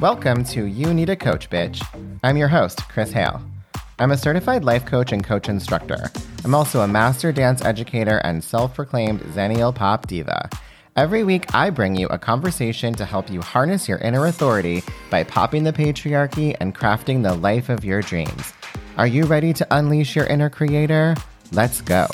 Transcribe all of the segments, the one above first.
Welcome to You Need a Coach, Bitch. I'm your host, Chris Hale. I'm a certified life coach and coach instructor. I'm also a master dance educator and self proclaimed Xennial Pop Diva. Every week, I bring you a conversation to help you harness your inner authority by popping the patriarchy and crafting the life of your dreams. Are you ready to unleash your inner creator? Let's go.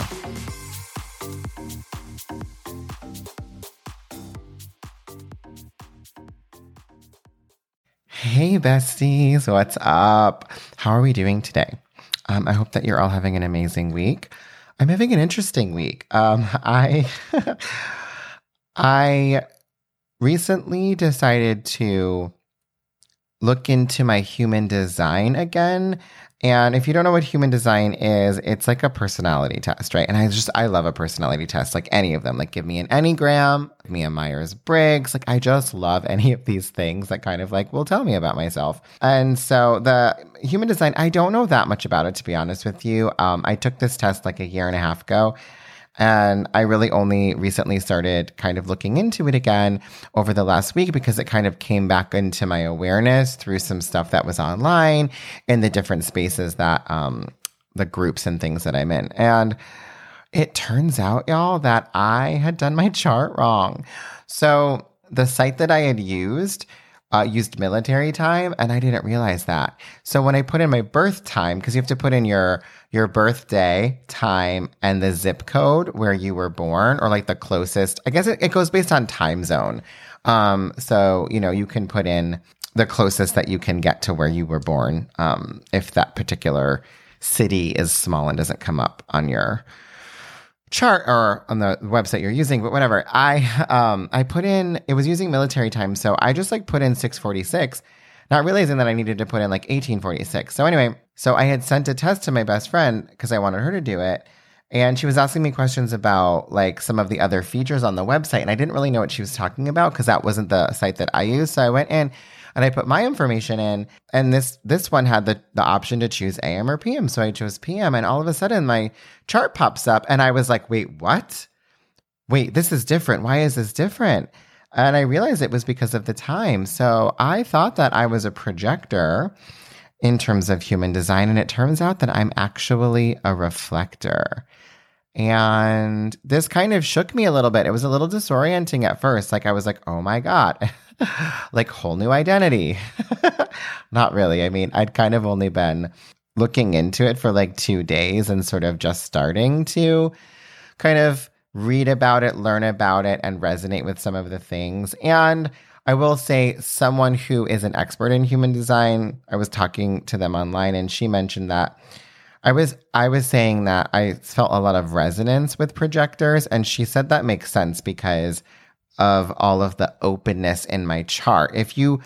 Hey, besties, what's up? How are we doing today? Um, I hope that you're all having an amazing week. I'm having an interesting week. Um, I I recently decided to look into my human design again and if you don't know what human design is, it's like a personality test, right? And I just, I love a personality test, like any of them. Like, give me an Enneagram, give me a Myers Briggs. Like, I just love any of these things that kind of like will tell me about myself. And so the human design, I don't know that much about it, to be honest with you. Um, I took this test like a year and a half ago. And I really only recently started kind of looking into it again over the last week because it kind of came back into my awareness through some stuff that was online in the different spaces that, um, the groups and things that I'm in. And it turns out, y'all, that I had done my chart wrong. So the site that I had used, uh, used military time and I didn't realize that. So when I put in my birth time, because you have to put in your your birthday, time, and the zip code where you were born, or like the closest. I guess it, it goes based on time zone. Um, so you know you can put in the closest that you can get to where you were born, um, if that particular city is small and doesn't come up on your chart or on the website you're using, but whatever. I um I put in it was using military time, so I just like put in 646, not realizing that I needed to put in like 1846. So anyway, so I had sent a test to my best friend because I wanted her to do it. And she was asking me questions about like some of the other features on the website. And I didn't really know what she was talking about because that wasn't the site that I used. So I went in and I put my information in. And this this one had the, the option to choose AM or PM. So I chose PM. And all of a sudden my chart pops up and I was like, wait, what? Wait, this is different. Why is this different? And I realized it was because of the time. So I thought that I was a projector in terms of human design. And it turns out that I'm actually a reflector. And this kind of shook me a little bit. It was a little disorienting at first. Like I was like, oh my God, like whole new identity. Not really. I mean, I'd kind of only been looking into it for like two days and sort of just starting to kind of read about it, learn about it, and resonate with some of the things. And I will say, someone who is an expert in human design, I was talking to them online and she mentioned that I was I was saying that I felt a lot of resonance with projectors and she said that makes sense because of all of the openness in my chart. If you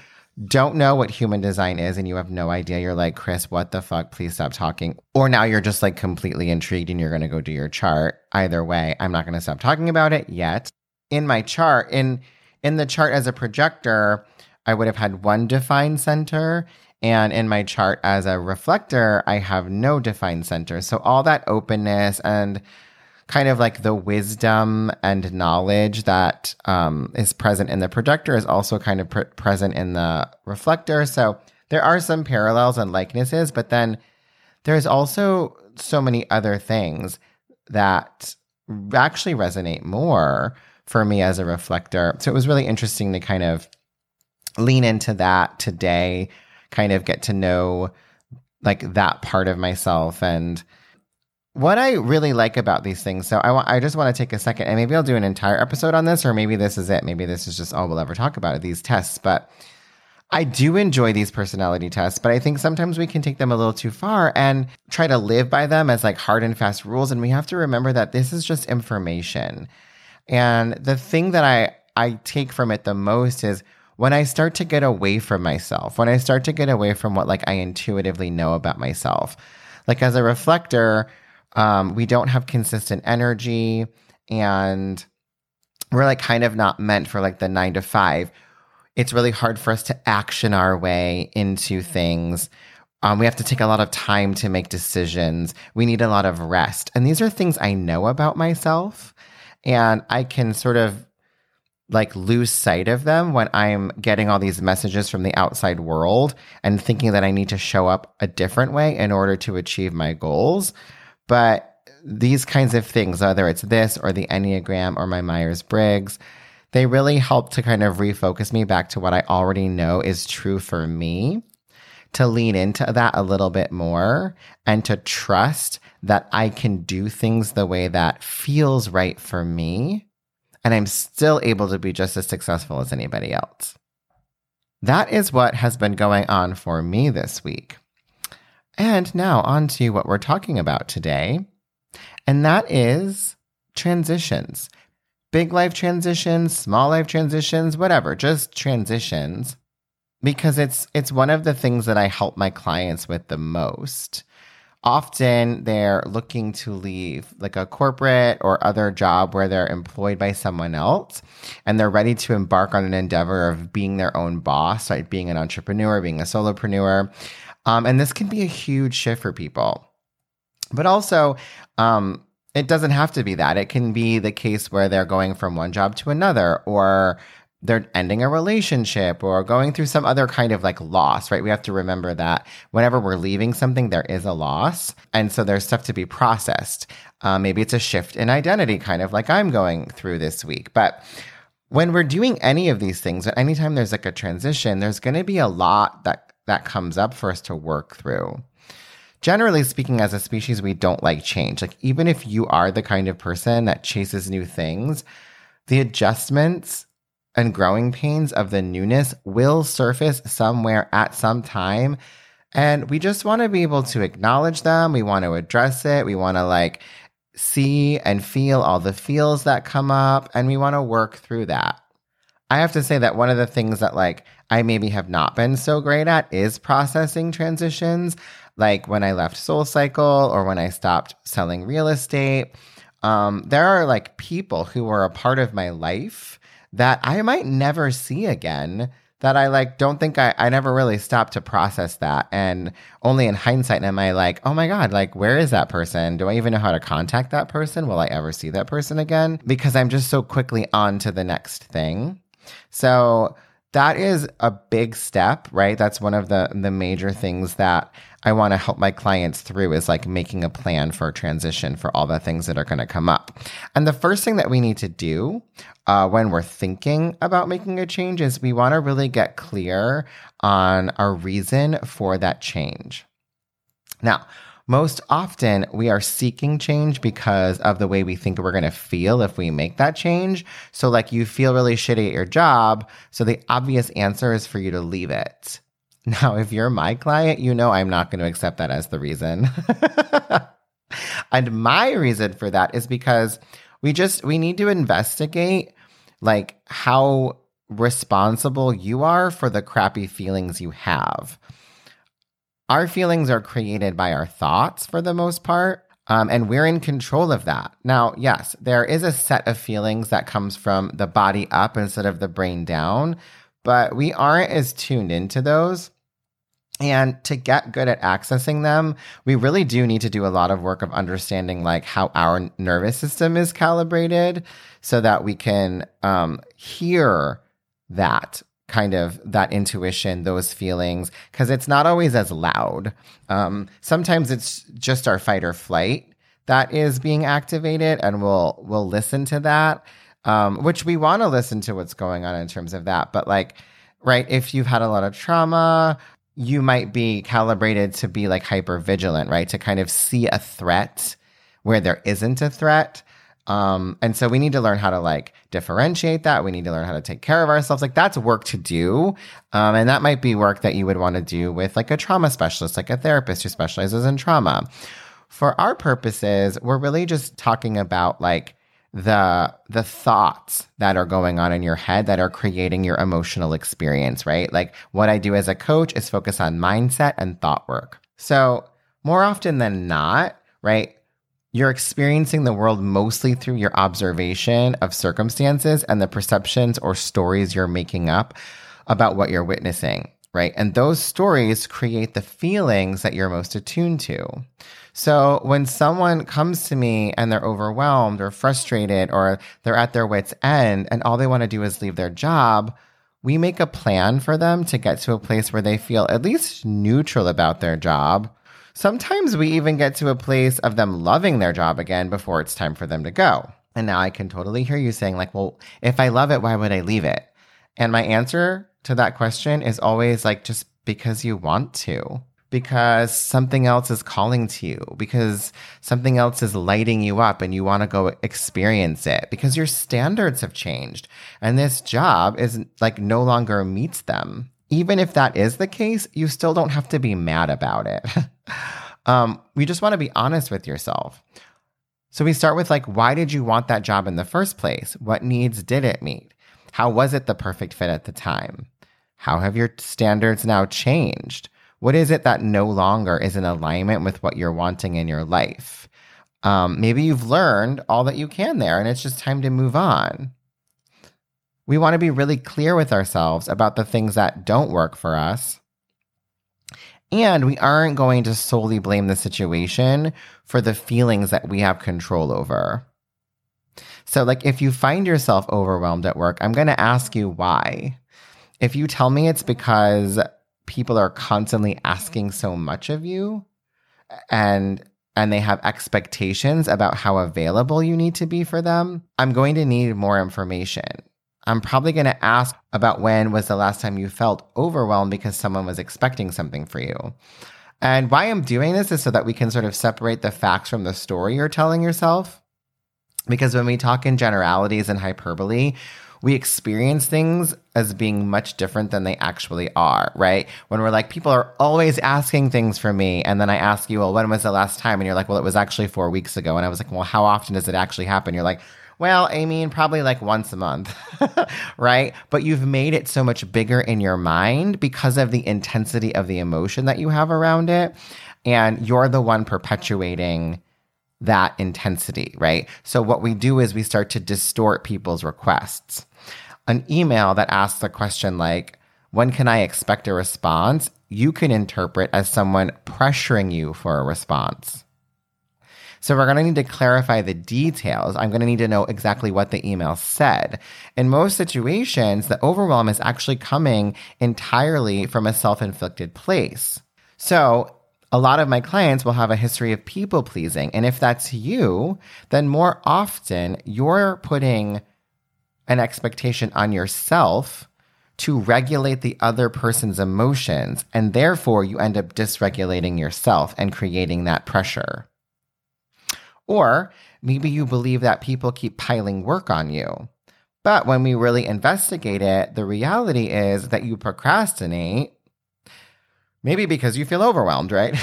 don't know what human design is and you have no idea, you're like, Chris, what the fuck? Please stop talking. Or now you're just like completely intrigued and you're going to go do your chart. Either way, I'm not going to stop talking about it yet. In my chart, in in the chart as a projector, I would have had one defined center. And in my chart as a reflector, I have no defined center. So all that openness and kind of like the wisdom and knowledge that um, is present in the projector is also kind of pr- present in the reflector. So there are some parallels and likenesses, but then there's also so many other things that actually resonate more for me as a reflector. So it was really interesting to kind of lean into that today, kind of get to know like that part of myself and what I really like about these things. So I just want to take a second and maybe I'll do an entire episode on this or maybe this is it. Maybe this is just all we'll ever talk about these tests, but I do enjoy these personality tests, but I think sometimes we can take them a little too far and try to live by them as like hard and fast rules and we have to remember that this is just information. And the thing that I, I take from it the most is when I start to get away from myself, when I start to get away from what like I intuitively know about myself. Like as a reflector, um, we don't have consistent energy and we're like kind of not meant for like the nine to five. It's really hard for us to action our way into things. Um, we have to take a lot of time to make decisions. We need a lot of rest. And these are things I know about myself and I can sort of like lose sight of them when I'm getting all these messages from the outside world and thinking that I need to show up a different way in order to achieve my goals. But these kinds of things, whether it's this or the Enneagram or my Myers Briggs, they really help to kind of refocus me back to what I already know is true for me, to lean into that a little bit more and to trust that I can do things the way that feels right for me. And I'm still able to be just as successful as anybody else. That is what has been going on for me this week. And now on to what we're talking about today and that is transitions. Big life transitions, small life transitions, whatever, just transitions. Because it's it's one of the things that I help my clients with the most. Often they're looking to leave like a corporate or other job where they're employed by someone else and they're ready to embark on an endeavor of being their own boss, right? Being an entrepreneur, being a solopreneur. Um, and this can be a huge shift for people. But also, um, it doesn't have to be that. It can be the case where they're going from one job to another or they're ending a relationship or going through some other kind of like loss, right? We have to remember that whenever we're leaving something, there is a loss. And so there's stuff to be processed. Uh, maybe it's a shift in identity, kind of like I'm going through this week. But when we're doing any of these things, or anytime there's like a transition, there's going to be a lot that that comes up for us to work through generally speaking, as a species, we don't like change. Like, even if you are the kind of person that chases new things, the adjustments and growing pains of the newness will surface somewhere at some time. And we just want to be able to acknowledge them. We want to address it. We want to like see and feel all the feels that come up, and we want to work through that. I have to say that one of the things that like I maybe have not been so great at is processing transitions like when I left Soul Cycle or when I stopped selling real estate. Um, there are like people who were a part of my life that I might never see again that I like don't think I, I never really stopped to process that. And only in hindsight am I like, oh my God, like where is that person? Do I even know how to contact that person? Will I ever see that person again? Because I'm just so quickly on to the next thing. So that is a big step, right? That's one of the the major things that I want to help my clients through is like making a plan for a transition for all the things that are going to come up. And the first thing that we need to do uh, when we're thinking about making a change is we want to really get clear on our reason for that change. Now, most often we are seeking change because of the way we think we're going to feel if we make that change. So, like, you feel really shitty at your job. So, the obvious answer is for you to leave it. Now, if you're my client, you know I'm not going to accept that as the reason. and my reason for that is because we just we need to investigate like how responsible you are for the crappy feelings you have. Our feelings are created by our thoughts for the most part. Um, and we're in control of that. Now, yes, there is a set of feelings that comes from the body up instead of the brain down, but we aren't as tuned into those. And to get good at accessing them, we really do need to do a lot of work of understanding like how our nervous system is calibrated so that we can um, hear that kind of that intuition, those feelings, because it's not always as loud. Um, sometimes it's just our fight or flight that is being activated, and we'll we'll listen to that, um, which we want to listen to what's going on in terms of that. But like, right, if you've had a lot of trauma you might be calibrated to be like hyper vigilant, right? To kind of see a threat where there isn't a threat. Um, and so we need to learn how to like differentiate that. We need to learn how to take care of ourselves. Like that's work to do. Um, and that might be work that you would want to do with like a trauma specialist, like a therapist who specializes in trauma. For our purposes, we're really just talking about like the the thoughts that are going on in your head that are creating your emotional experience, right? Like what I do as a coach is focus on mindset and thought work. So, more often than not, right? You're experiencing the world mostly through your observation of circumstances and the perceptions or stories you're making up about what you're witnessing. right? And those stories create the feelings that you're most attuned to. So when someone comes to me and they're overwhelmed or frustrated or they're at their wits' end and all they want to do is leave their job, we make a plan for them to get to a place where they feel at least neutral about their job. Sometimes we even get to a place of them loving their job again before it's time for them to go. And now I can totally hear you saying, like, well, if I love it, why would I leave it? And my answer to that question is always like, just because you want to because something else is calling to you, because something else is lighting you up and you want to go experience it, because your standards have changed and this job is like no longer meets them. Even if that is the case, you still don't have to be mad about it. um, we just want to be honest with yourself. So we start with like, why did you want that job in the first place? What needs did it meet? How was it the perfect fit at the time? How have your standards now changed? What is it that no longer is in alignment with what you're wanting in your life? Um, maybe you've learned all that you can there and it's just time to move on. We want to be really clear with ourselves about the things that don't work for us. And we aren't going to solely blame the situation for the feelings that we have control over. So, like, if you find yourself overwhelmed at work, I'm going to ask you why. If you tell me it's because people are constantly asking so much of you and and they have expectations about how available you need to be for them, I'm going to need more information. I'm probably going to ask about when was the last time you felt overwhelmed because someone was expecting something for you. And why I'm doing this is so that we can sort of separate the facts from the story you're telling yourself. Because when we talk in generalities and hyperbole, we experience things as being much different than they actually are, right? When we're like, people are always asking things for me. And then I ask you, well, when was the last time? And you're like, well, it was actually four weeks ago. And I was like, well, how often does it actually happen? You're like, well, I mean, probably like once a month, right? But you've made it so much bigger in your mind because of the intensity of the emotion that you have around it. And you're the one perpetuating that intensity, right? So what we do is we start to distort people's requests an email that asks a question like, when can I expect a response? You can interpret as someone pressuring you for a response. So we're going to need to clarify the details. I'm going to need to know exactly what the email said. In most situations, the overwhelm is actually coming entirely from a self-inflicted place. So a lot of my clients will have a history of people pleasing. And if that's you, then more often you're putting an expectation on yourself to regulate the other person's emotions. And therefore, you end up dysregulating yourself and creating that pressure. Or maybe you believe that people keep piling work on you. But when we really investigate it, the reality is that you procrastinate. Maybe because you feel overwhelmed, right?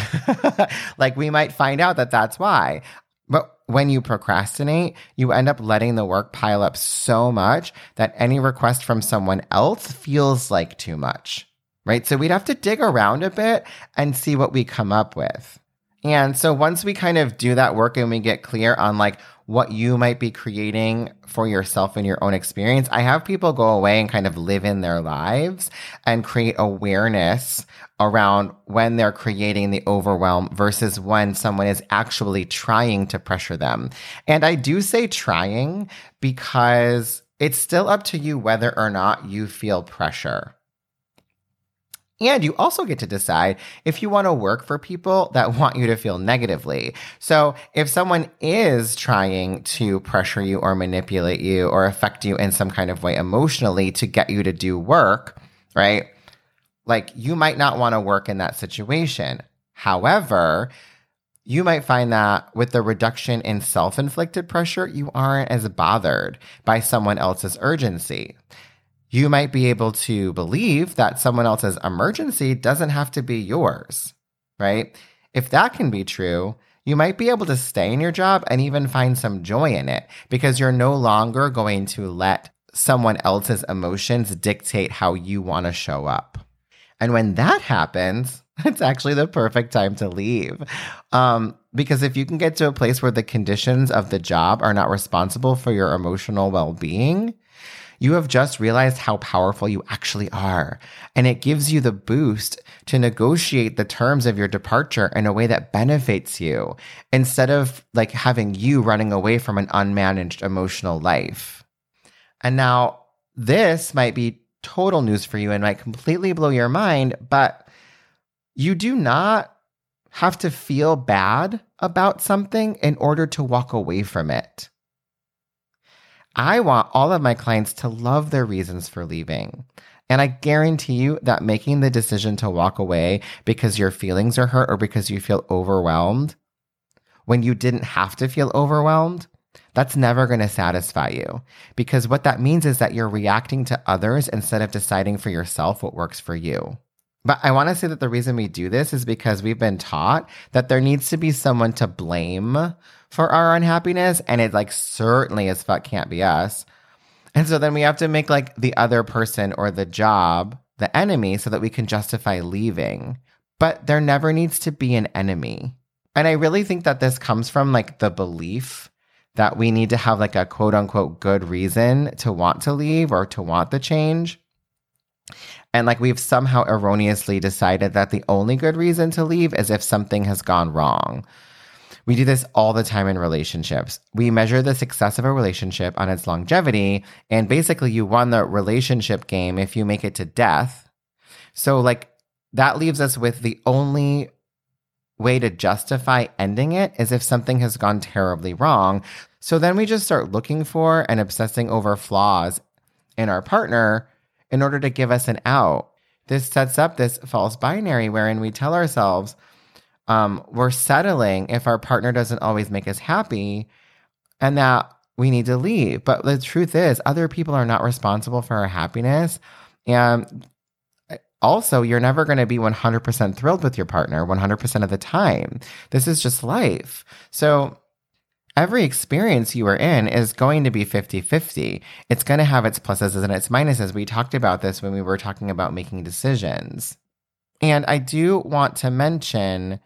like we might find out that that's why. But when you procrastinate, you end up letting the work pile up so much that any request from someone else feels like too much, right? So we'd have to dig around a bit and see what we come up with. And so once we kind of do that work and we get clear on like what you might be creating for yourself in your own experience, I have people go away and kind of live in their lives and create awareness around when they're creating the overwhelm versus when someone is actually trying to pressure them. And I do say trying because it's still up to you whether or not you feel pressure. And you also get to decide if you want to work for people that want you to feel negatively. So if someone is trying to pressure you or manipulate you or affect you in some kind of way emotionally to get you to do work, right? Like you might not want to work in that situation. However, you might find that with the reduction in self inflicted pressure, you aren't as bothered by someone else's urgency you might be able to believe that someone else's emergency doesn't have to be yours, right? If that can be true, you might be able to stay in your job and even find some joy in it because you're no longer going to let someone else's emotions dictate how you want to show up. And when that happens, it's actually the perfect time to leave. Um, because if you can get to a place where the conditions of the job are not responsible for your emotional well being, You have just realized how powerful you actually are. And it gives you the boost to negotiate the terms of your departure in a way that benefits you instead of like having you running away from an unmanaged emotional life. And now this might be total news for you and might completely blow your mind, but you do not have to feel bad about something in order to walk away from it. I want all of my clients to love their reasons for leaving. And I guarantee you that making the decision to walk away because your feelings are hurt or because you feel overwhelmed, when you didn't have to feel overwhelmed, that's never going to satisfy you. Because what that means is that you're reacting to others instead of deciding for yourself what works for you. But I want to say that the reason we do this is because we've been taught that there needs to be someone to blame for our unhappiness. And it like certainly as fuck can't be us. And so then we have to make like the other person or the job the enemy so that we can justify leaving. But there never needs to be an enemy. And I really think that this comes from like the belief that we need to have like a quote unquote good reason to want to leave or to want the change. And like we've somehow erroneously decided that the only good reason to leave is if something has gone wrong. We do this all the time in relationships. We measure the success of a relationship on its longevity. And basically, you won the relationship game if you make it to death. So, like, that leaves us with the only way to justify ending it is if something has gone terribly wrong. So then we just start looking for and obsessing over flaws in our partner in order to give us an out. This sets up this false binary wherein we tell ourselves um, we're settling if our partner doesn't always make us happy and that we need to leave. But the truth is, other people are not responsible for our happiness. And also, you're never going to be 100% thrilled with your partner 100% of the time. This is just life. So, every experience you are in is going to be 50 50. It's going to have its pluses and its minuses. We talked about this when we were talking about making decisions. And I do want to mention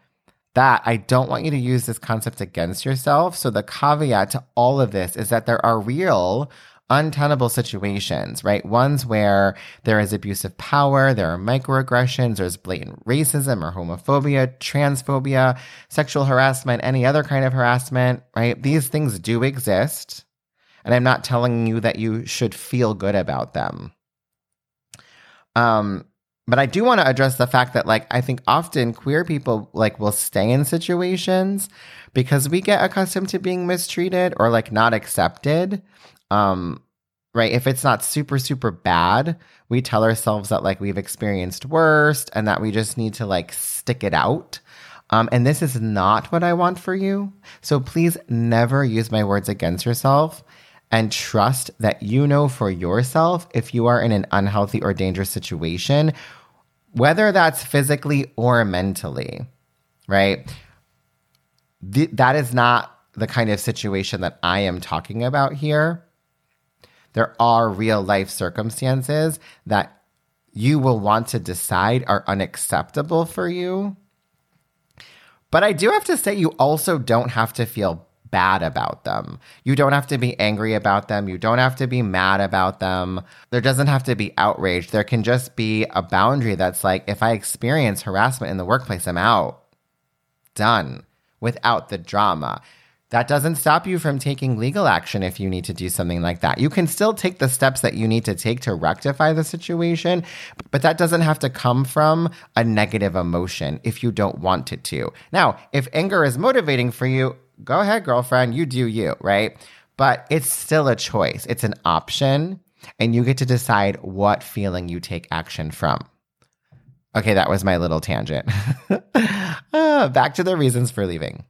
that I don't want you to use this concept against yourself. So, the caveat to all of this is that there are real untenable situations, right? Ones where there is abuse of power, there are microaggressions, there's blatant racism or homophobia, transphobia, sexual harassment, any other kind of harassment, right? These things do exist. And I'm not telling you that you should feel good about them. Um, but I do want to address the fact that like I think often queer people like will stay in situations because we get accustomed to being mistreated or like not accepted um, right? If it's not super, super bad, we tell ourselves that like we've experienced worst and that we just need to like stick it out. Um, and this is not what I want for you. So please never use my words against yourself and trust that you know for yourself if you are in an unhealthy or dangerous situation, whether that's physically or mentally, right? Th- that is not the kind of situation that I am talking about here there are real life circumstances that you will want to decide are unacceptable for you. But I do have to say, you also don't have to feel bad about them. You don't have to be angry about them. You don't have to be mad about them. There doesn't have to be outrage. There can just be a boundary that's like, if I experience harassment in the workplace, I'm out. Done without the drama. That doesn't stop you from taking legal action if you need to do something like that. You can still take the steps that you need to take to rectify the situation, but that doesn't have to come from a negative emotion if you don't want it to. Now, if anger is motivating for you, go ahead, girlfriend, you do you, right? But it's still a choice, it's an option, and you get to decide what feeling you take action from. Okay, that was my little tangent. uh, back to the reasons for leaving.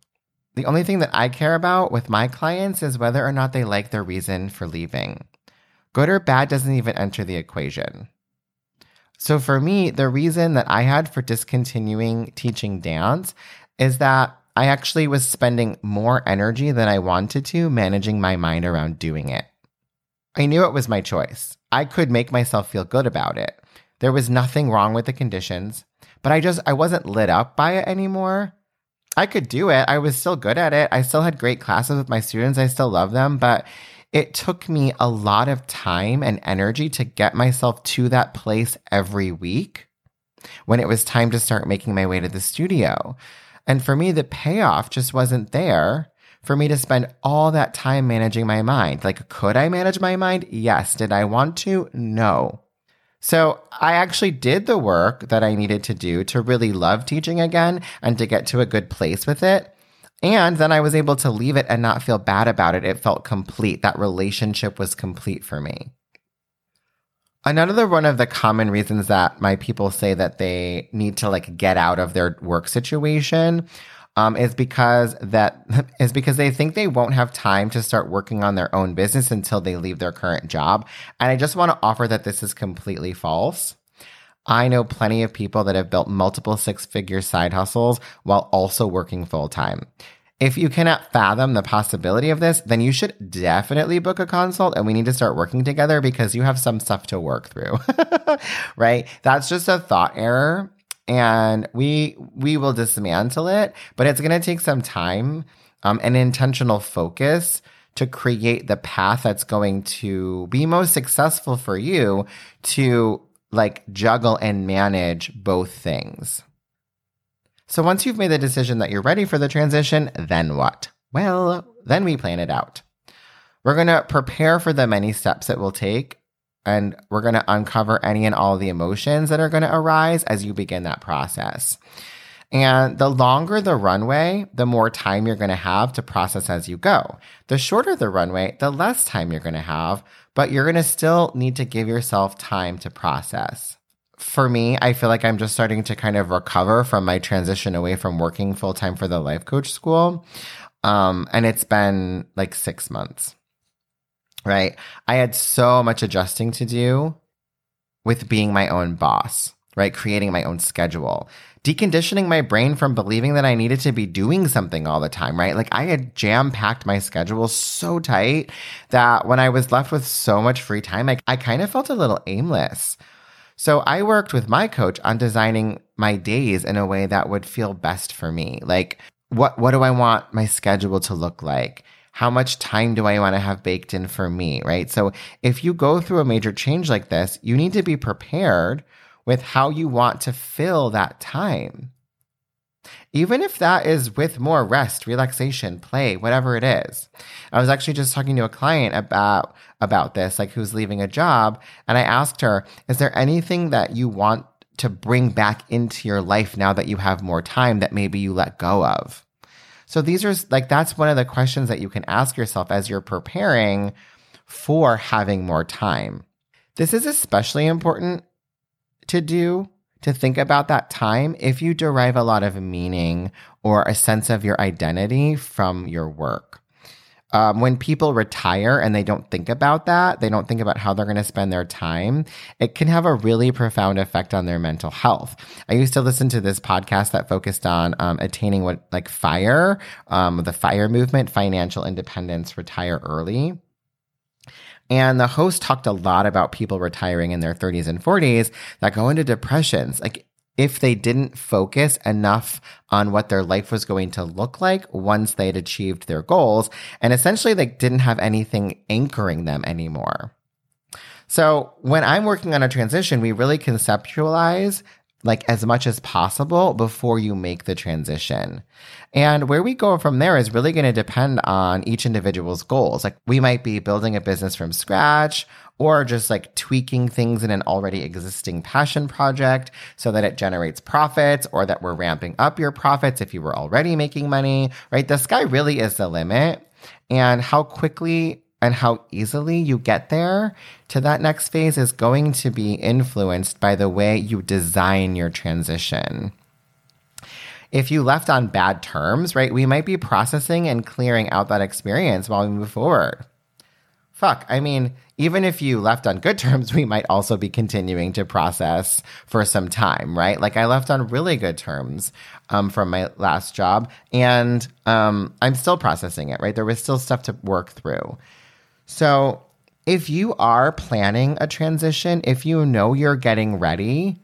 The only thing that I care about with my clients is whether or not they like their reason for leaving. Good or bad doesn't even enter the equation. So for me, the reason that I had for discontinuing teaching dance is that I actually was spending more energy than I wanted to managing my mind around doing it. I knew it was my choice. I could make myself feel good about it. There was nothing wrong with the conditions, but I just I wasn't lit up by it anymore. I could do it. I was still good at it. I still had great classes with my students. I still love them, but it took me a lot of time and energy to get myself to that place every week when it was time to start making my way to the studio. And for me, the payoff just wasn't there for me to spend all that time managing my mind. Like, could I manage my mind? Yes. Did I want to? No. So I actually did the work that I needed to do to really love teaching again and to get to a good place with it. And then I was able to leave it and not feel bad about it. It felt complete. That relationship was complete for me. Another one of the common reasons that my people say that they need to like get out of their work situation um, is because that is because they think they won't have time to start working on their own business until they leave their current job. And I just want to offer that this is completely false. I know plenty of people that have built multiple six figure side hustles while also working full time. If you cannot fathom the possibility of this, then you should definitely book a consult and we need to start working together because you have some stuff to work through. right? That's just a thought error and we we will dismantle it, but it's going to take some time um, and intentional focus to create the path that's going to be most successful for you to like juggle and manage both things. So once you've made the decision that you're ready for the transition, then what? Well, then we plan it out. We're going to prepare for the many steps it will take and we're going to uncover any and all the emotions that are going to arise as you begin that process. And the longer the runway, the more time you're going to have to process as you go. The shorter the runway, the less time you're going to have, but you're going to still need to give yourself time to process. For me, I feel like I'm just starting to kind of recover from my transition away from working full time for the life coach school. Um, and it's been like six months right? I had so much adjusting to do with being my own boss, right? Creating my own schedule, deconditioning my brain from believing that I needed to be doing something all the time, right? Like I had jam packed my schedule so tight that when I was left with so much free time, I, I kind of felt a little aimless. So I worked with my coach on designing my days in a way that would feel best for me. Like, what, what do I want my schedule to look like? how much time do I want to have baked in for me, right? So if you go through a major change like this, you need to be prepared with how you want to fill that time. Even if that is with more rest, relaxation, play, whatever it is. I was actually just talking to a client about about this, like who's leaving a job, and I asked her, "Is there anything that you want to bring back into your life now that you have more time that maybe you let go of?" So these are like, that's one of the questions that you can ask yourself as you're preparing for having more time. This is especially important to do to think about that time if you derive a lot of meaning or a sense of your identity from your work um, when people retire and they don't think about that, they don't think about how they're going to spend their time, it can have a really profound effect on their mental health. I used to listen to this podcast that focused on um, attaining what, like FIRE, um, the FIRE movement, financial independence, retire early. And the host talked a lot about people retiring in their 30s and 40s that go into depressions. Like if they didn't focus enough on what their life was going to look like once they had achieved their goals. And essentially, they didn't have anything anchoring them anymore. So when I'm working on a transition, we really conceptualize like as much as possible before you make the transition. And where we go from there is really going to depend on each individual's goals. Like we might be building a business from scratch or just like tweaking things in an already existing passion project so that it generates profits or that we're ramping up your profits if you were already making money, right? The sky really is the limit. And how quickly and how easily you get there to that next phase is going to be influenced by the way you design your transition. If you left on bad terms, right, we might be processing and clearing out that experience while we move forward. Fuck, I mean, even if you left on good terms, we might also be continuing to process for some time, right? Like I left on really good terms um, from my last job, and um, I'm still processing it, right? There was still stuff to work through. So if you are planning a transition, if you know you're getting ready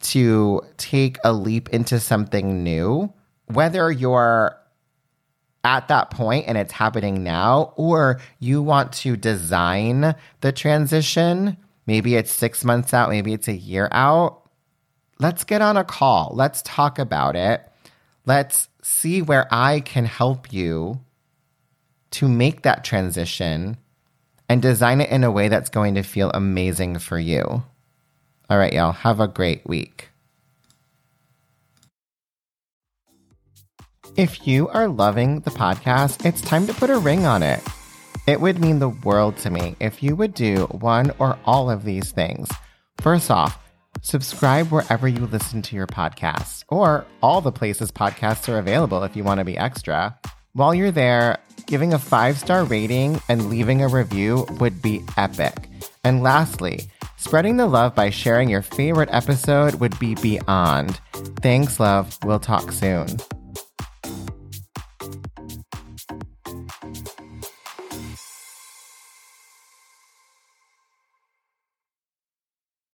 to take a leap into something new, whether you're at that point and it's happening now, or you want to design the transition, maybe it's six months out, maybe it's a year out, let's get on a call. Let's talk about it. Let's see where I can help you to make that transition and design it in a way that's going to feel amazing for you. All right, y'all, have a great week. If you are loving the podcast, it's time to put a ring on it. It would mean the world to me if you would do one or all of these things. First off, subscribe wherever you listen to your podcasts, or all the places podcasts are available if you want to be extra. While you're there, giving a five star rating and leaving a review would be epic. And lastly, spreading the love by sharing your favorite episode would be beyond. Thanks, love. We'll talk soon.